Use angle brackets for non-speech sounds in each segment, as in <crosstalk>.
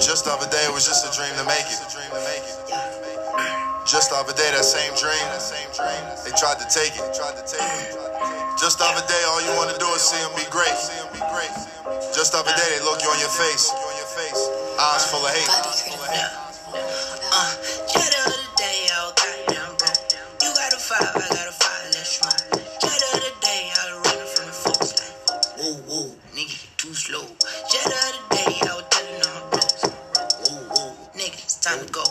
Just the other day, it was just a dream to make it. Just the other day, that same dream, they tried to take it. Just the other day, all you want to do is see them be great. Just the other day, they look you on your face, eyes full of hate. Tango.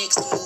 next move.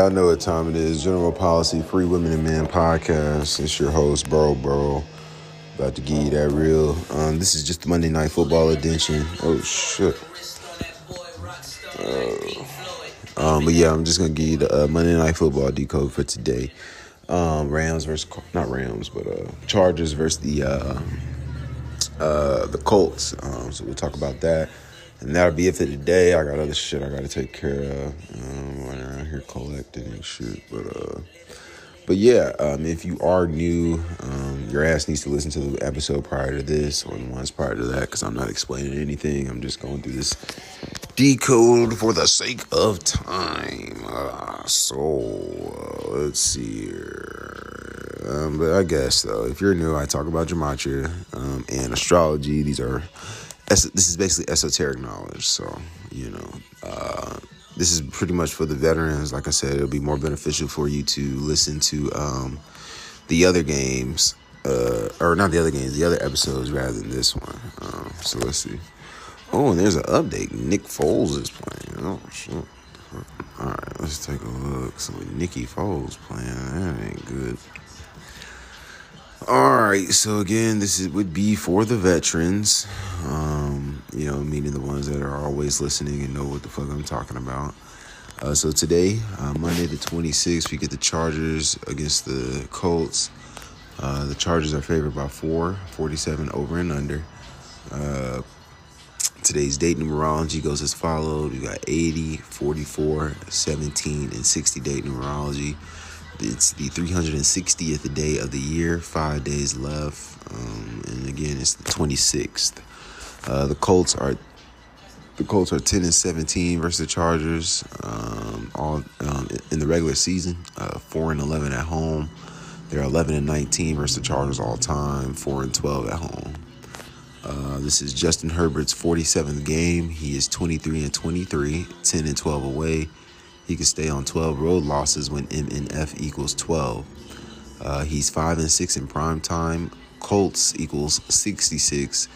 y'all know what time it is. General Policy Free Women and Men podcast. It's your host, Bro Bro. About to give you that real. Um, this is just the Monday Night Football edition. Oh, shit. Uh, um, but yeah, I'm just going to give you the uh, Monday Night Football decode for today. Um, Rams versus, not Rams, but uh, Chargers versus the, uh, uh, the Colts. Um, so we'll talk about that. And that'll be it for today. I got other shit I gotta take care of. I'm running around here collecting and shit. But uh but yeah, um, if you are new, um, your ass needs to listen to the episode prior to this or the ones prior to that because I'm not explaining anything. I'm just going through this decode for the sake of time. Uh, so uh, let's see here. Um, but I guess though, if you're new, I talk about gematria um, and astrology. These are this is basically esoteric knowledge. So, you know, uh, this is pretty much for the veterans. Like I said, it'll be more beneficial for you to listen to um, the other games, uh, or not the other games, the other episodes rather than this one. Um, so let's see. Oh, and there's an update. Nick Foles is playing. Oh, shit. All right, let's take a look. So Nicky Foles playing. That ain't good. All right, so again, this is, would be for the veterans. Um, you know, meaning the ones that are always listening and know what the fuck I'm talking about. Uh, so today, uh, Monday the 26th, we get the Chargers against the Colts. Uh, the Chargers are favored by four, 47 over and under. Uh, today's date numerology goes as follows. You got 80, 44, 17, and 60 date numerology. It's the 360th day of the year, five days left. Um, and again, it's the 26th. Uh, the Colts are the Colts are 10 and 17 versus the Chargers. Um, all um, in the regular season, uh, 4 and 11 at home. They're 11 and 19 versus the Chargers all time. 4 and 12 at home. Uh, this is Justin Herbert's 47th game. He is 23 and 23, 10 and 12 away. He can stay on 12 road losses when MNF equals 12. Uh, he's 5 and 6 in prime time. Colts equals 66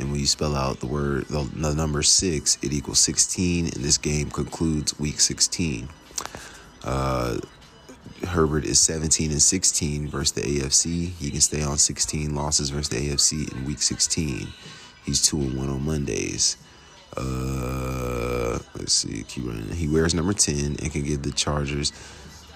and when you spell out the word, the, the number six, it equals 16. And this game concludes week 16. Uh, Herbert is 17 and 16 versus the AFC. He can stay on 16 losses versus the AFC in week 16. He's 2 and 1 on Mondays. Uh, let's see, keep running. He wears number 10 and can give the Chargers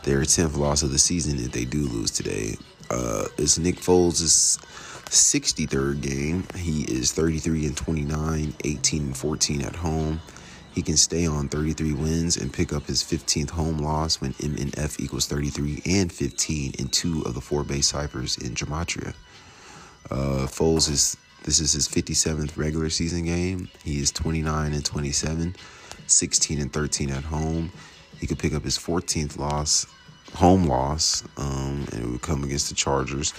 their 10th loss of the season if they do lose today. Uh, it's Nick Foles' 63rd game. He is 33 and 29, 18 and 14 at home. He can stay on 33 wins and pick up his 15th home loss when MNF equals 33 and 15 in two of the four base ciphers in Gematria. Uh, Foles is this is his 57th regular season game. He is 29 and 27, 16 and 13 at home. He could pick up his 14th loss, home loss, um, and it would come against the Chargers.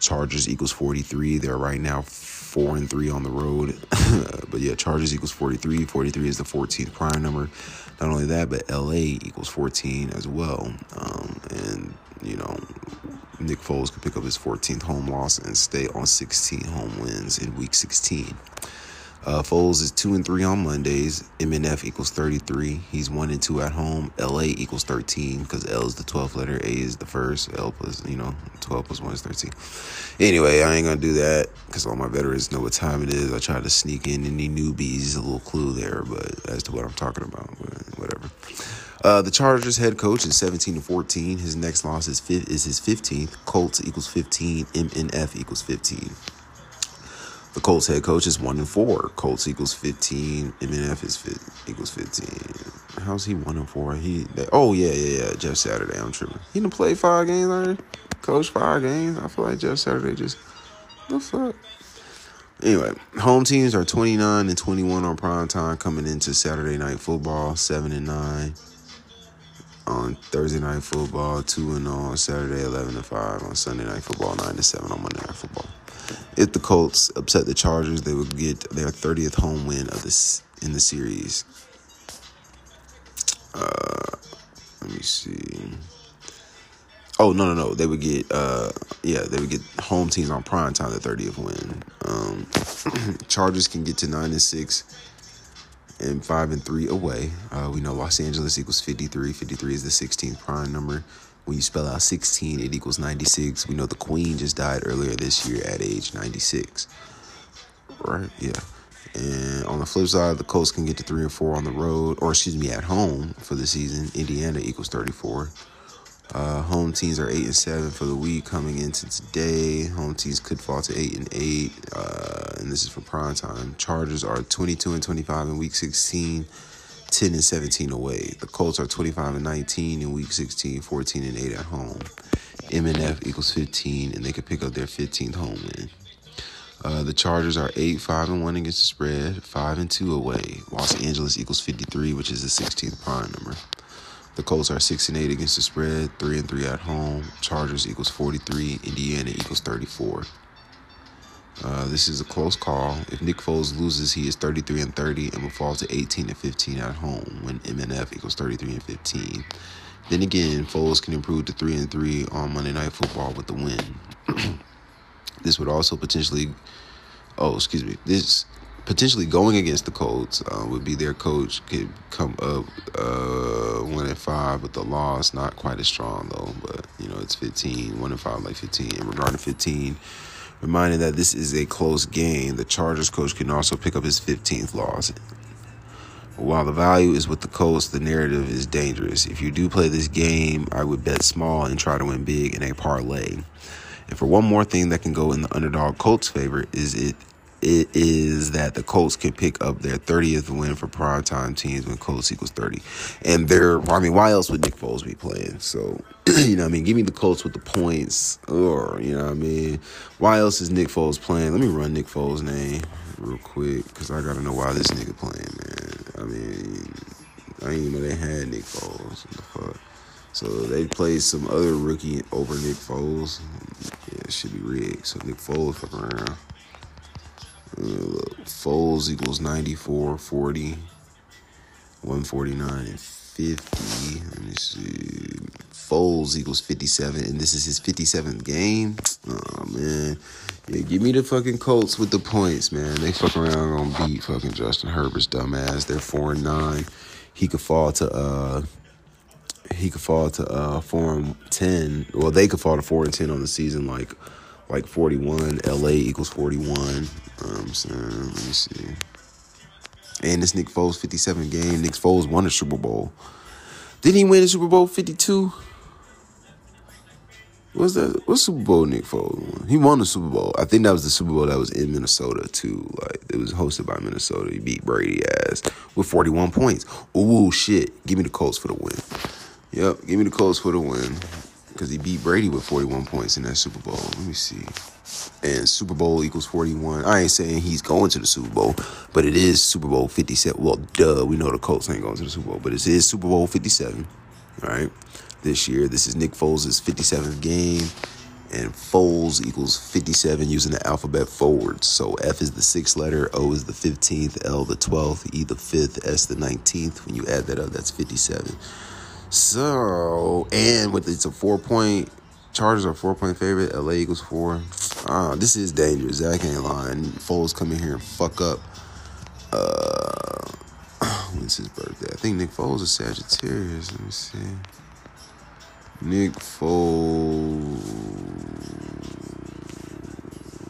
Chargers equals 43. They're right now four and three on the road. <laughs> but yeah, Chargers equals 43. 43 is the 14th prime number. Not only that, but LA equals 14 as well. Um, and, you know, Nick Foles could pick up his 14th home loss and stay on 16 home wins in week 16. Uh, Foles is two and three on Mondays. MNF equals 33. He's one and two at home. LA equals 13 because L is the 12th letter. A is the first. L plus, you know, 12 plus 1 is 13. Anyway, I ain't to do that because all my veterans know what time it is. I try to sneak in any newbies, a little clue there, but as to what I'm talking about, whatever. Uh, the Chargers head coach is 17 and 14. His next loss is, is his 15th. Colts equals 15. MNF equals 15. The Colts head coach is one and four. Colts equals fifteen. MNF is fit, equals fifteen. How's he one and four? He they, oh yeah yeah yeah. Jeff Saturday. I'm tripping. He didn't play five games already. Coach five games. I feel like Jeff Saturday just the fuck. Anyway, home teams are 29 and 21 on prime time coming into Saturday night football, 7 and 9 on Thursday night football, 2 and 0 on Saturday, 11 and 5 on Sunday night football, 9 to 7 on Monday night football. If the Colts upset the Chargers, they would get their 30th home win of this in the series. Uh, let me see. Oh no no no! They would get uh yeah they would get home teams on prime time the 30th win. Um, <clears throat> Chargers can get to nine and six and five and three away. Uh, we know Los Angeles equals 53. 53 is the 16th prime number. When you spell out 16, it equals 96. We know the Queen just died earlier this year at age 96. Right? Yeah. And on the flip side, the Colts can get to three and four on the road, or excuse me, at home for the season. Indiana equals 34. Uh, home teams are eight and seven for the week coming into today. Home teams could fall to eight and eight, uh, and this is for prime time. Chargers are 22 and 25 in week 16. 10 and 17 away. The Colts are 25 and 19 in week 16, 14 and 8 at home. MNF equals 15, and they could pick up their 15th home win. Uh, the Chargers are 8 5 and 1 against the spread, 5 and 2 away. Los Angeles equals 53, which is the 16th prime number. The Colts are 6 and 8 against the spread, 3 and 3 at home. Chargers equals 43, Indiana equals 34. Uh, this is a close call. If Nick Foles loses, he is 33 and 30 and will fall to 18 and 15 at home when MNF equals 33 and 15. Then again, Foles can improve to 3 and 3 on Monday Night Football with the win. <clears throat> this would also potentially, oh, excuse me, this potentially going against the Colts uh, would be their coach could come up uh, one and five with the loss, not quite as strong though, but you know it's 15, one and five like 15. And regarding 15 reminding that this is a close game. The Chargers coach can also pick up his 15th loss. While the value is with the Colts, the narrative is dangerous. If you do play this game, I would bet small and try to win big in a parlay. And for one more thing that can go in the underdog Colts' favor is it it is that the Colts can pick up their 30th win for primetime teams when Colts equals 30. And they're, I mean, why else would Nick Foles be playing? So, <clears throat> you know I mean? Give me the Colts with the points. Or, you know I mean? Why else is Nick Foles playing? Let me run Nick Foles' name real quick because I got to know why this nigga playing, man. I mean, I didn't even know they had Nick Foles. What the fuck? So they played some other rookie over Nick Foles. Yeah, it should be rigged. So Nick Foles fucking around. Foles equals 94, 40, 149, and 50. Let me see. Foles equals 57, and this is his 57th game. Oh, man. Yeah, give me the fucking Colts with the points, man. They fuck around gonna beat fucking Justin Herbert's dumbass. They're 4 and 9. He could fall to, uh, he could fall to uh four and ten. Well, they could fall to four and ten on the season, like like forty one. LA equals forty one. Um, so let me see. And this Nick Foles 57 game. Nick Foles won the Super Bowl. Didn't he win the Super Bowl 52? What's that? What Super Bowl Nick Foles won? He won the Super Bowl. I think that was the Super Bowl that was in Minnesota too. Like it was hosted by Minnesota. He beat Brady ass with 41 points. Ooh shit. Give me the Colts for the win. Yep, give me the Colts for the win. Because he beat Brady with 41 points in that Super Bowl. Let me see and Super Bowl equals 41. I ain't saying he's going to the Super Bowl, but it is Super Bowl 57. Well, duh, we know the Colts ain't going to the Super Bowl, but it is Super Bowl 57. All right, this year. This is Nick Foles' 57th game, and Foles equals 57 using the alphabet forwards. So F is the sixth letter, O is the 15th, L the 12th, E the 5th, S the 19th. When you add that up, that's 57. So, and with it's a four point Chargers are four point favorite. LA equals four. Uh, this is dangerous. Zach ain't lying. Foles come in here and fuck up. Uh, <sighs> when's his birthday? I think Nick Foles is Sagittarius. Let me see. Nick Foles.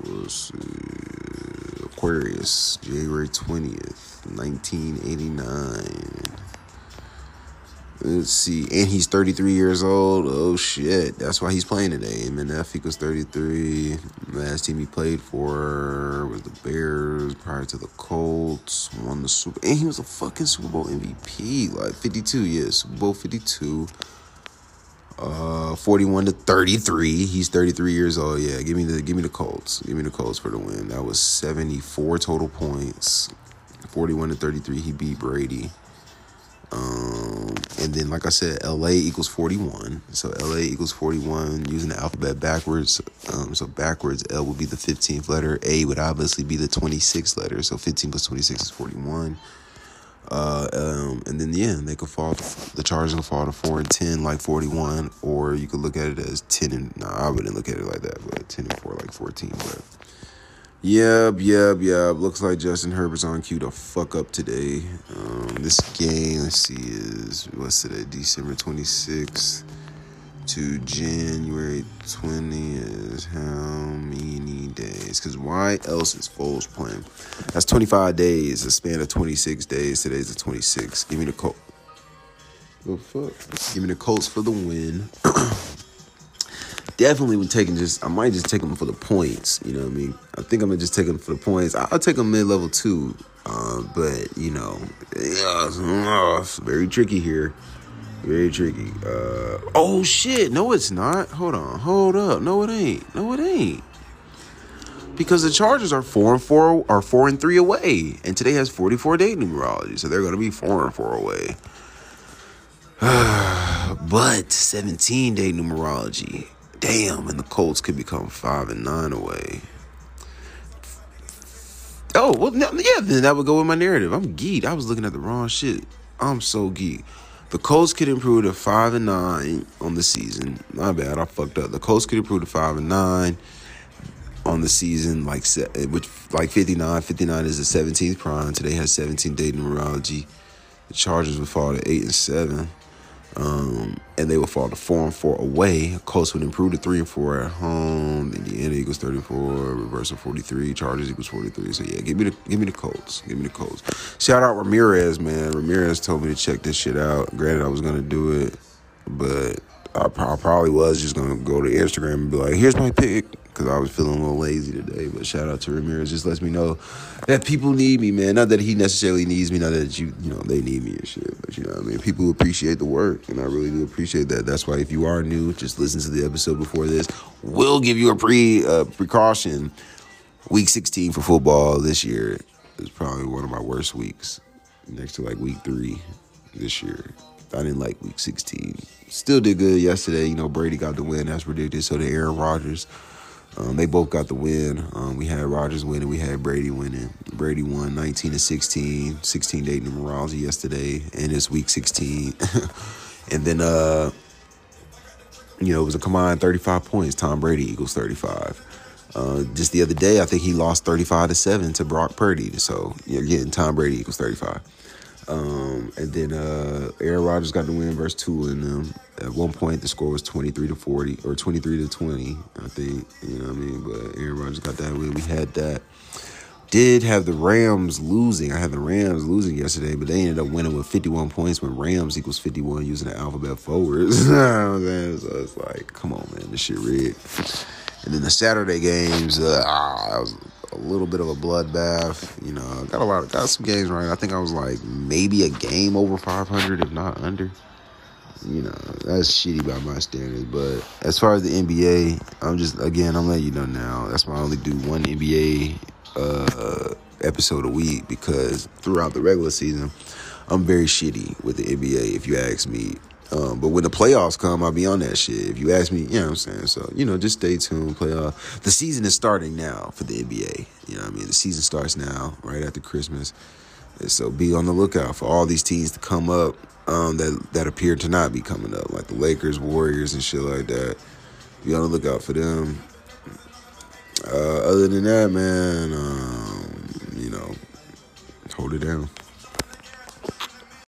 Let's see. Aquarius, January 20th, 1989. Let's see. And he's 33 years old. Oh, shit. That's why he's playing today. MNF equals 33. Last team he played for was the Bears prior to the Colts. Won the Super. And he was a fucking Super Bowl MVP. Like 52, yeah. Super Bowl 52. Uh, 41 to 33. He's 33 years old. Yeah, give me the give me the Colts. Give me the Colts for the win. That was 74 total points. 41 to 33. He beat Brady. Um, and then, like I said, LA equals 41. So LA equals 41 using the alphabet backwards. Um, so backwards, L would be the 15th letter. A would obviously be the 26th letter. So 15 plus 26 is 41. Uh, um, and then yeah, they could fall. To, the Chargers could fall to four and ten, like forty one, or you could look at it as ten and. Nah, I wouldn't look at it like that, but ten and four, like fourteen. But Yep, yep, yep. Looks like Justin Herbert's on cue to fuck up today. Um, this game, let's see, is what's today? December 26th to January 20 is how many days? Because why else is Foles playing? That's 25 days, a span of 26 days. Today's the 26th. Give me the Colts. The fuck? Give me the Colts for the win. <clears throat> definitely when taking just I might just take them for the points. You know what I mean? I think I'm gonna just take them for the points. I'll take them mid level too, uh, but you know, yeah, it's very tricky here. Very tricky. Uh, oh shit! No, it's not. Hold on. Hold up. No, it ain't. No, it ain't. Because the Chargers are four and four are four and three away, and today has 44 day numerology, so they're gonna be four and four away. <sighs> but 17 day numerology damn, and the Colts could become five and nine away. Oh well, yeah. Then that would go with my narrative. I'm geeked. I was looking at the wrong shit. I'm so geeked. The Colts could improve to five and nine on the season. My bad, I fucked up. The Colts could improve to five and nine on the season, like which like 59. 59 is the 17th prime. Today has 17 day numerology. The Chargers would fall to eight and seven. Um, and they would fall to four and four away. Colts would improve to three and four at home. Indiana equals thirty four. Reversal forty three. Chargers equals forty three. So yeah, give me the give me the Colts. Give me the Colts. Shout out Ramirez, man. Ramirez told me to check this shit out. Granted, I was gonna do it, but I, I probably was just gonna go to Instagram and be like, "Here's my pick." Because I was feeling a little lazy today. But shout out to Ramirez, just lets me know that people need me, man. Not that he necessarily needs me, not that you, you know, they need me and shit. But you know, I mean, people appreciate the work, and I really do appreciate that. That's why if you are new, just listen to the episode before this. We'll give you a pre uh, precaution. Week 16 for football this year is probably one of my worst weeks, next to like week three this year. I didn't like week 16. Still did good yesterday. You know, Brady got the win as predicted. So did Aaron Rodgers. Um, they both got the win. Um, we had Rodgers winning. We had Brady winning. Brady won 19 to 16, 16 to 8 numerology yesterday, and it's week 16. <laughs> and then, uh, you know, it was a combined 35 points. Tom Brady equals 35. Uh, just the other day, I think he lost 35 to 7 to Brock Purdy. So, you're getting Tom Brady equals 35. Um, and then uh, Aaron Rodgers got the win versus two in them. At one point, the score was 23 to 40 or 23 to 20, I think. You know what I mean? But Aaron Rodgers got that win. We had that. Did have the Rams losing. I had the Rams losing yesterday, but they ended up winning with 51 points when Rams equals 51 using the alphabet forwards. <laughs> so it's like, come on, man, this shit rigged. And then the Saturday games, uh, ah, was a little bit of a bloodbath. You know, got a lot, of, got some games right. I think I was like maybe a game over 500, if not under. You know, that's shitty by my standards. But as far as the NBA, I'm just again, I'm letting you know now. That's why I only do one NBA uh, episode a week because throughout the regular season, I'm very shitty with the NBA. If you ask me, um, but when the playoffs come, I'll be on that shit. If you ask me, you know what I'm saying? So, you know, just stay tuned. Playoff. The season is starting now for the NBA. You know what I mean? The season starts now, right after Christmas. And so be on the lookout for all these teams to come up um, that, that appear to not be coming up, like the Lakers, Warriors, and shit like that. Be on the lookout for them. Uh, other than that, man, um, you know, hold it down.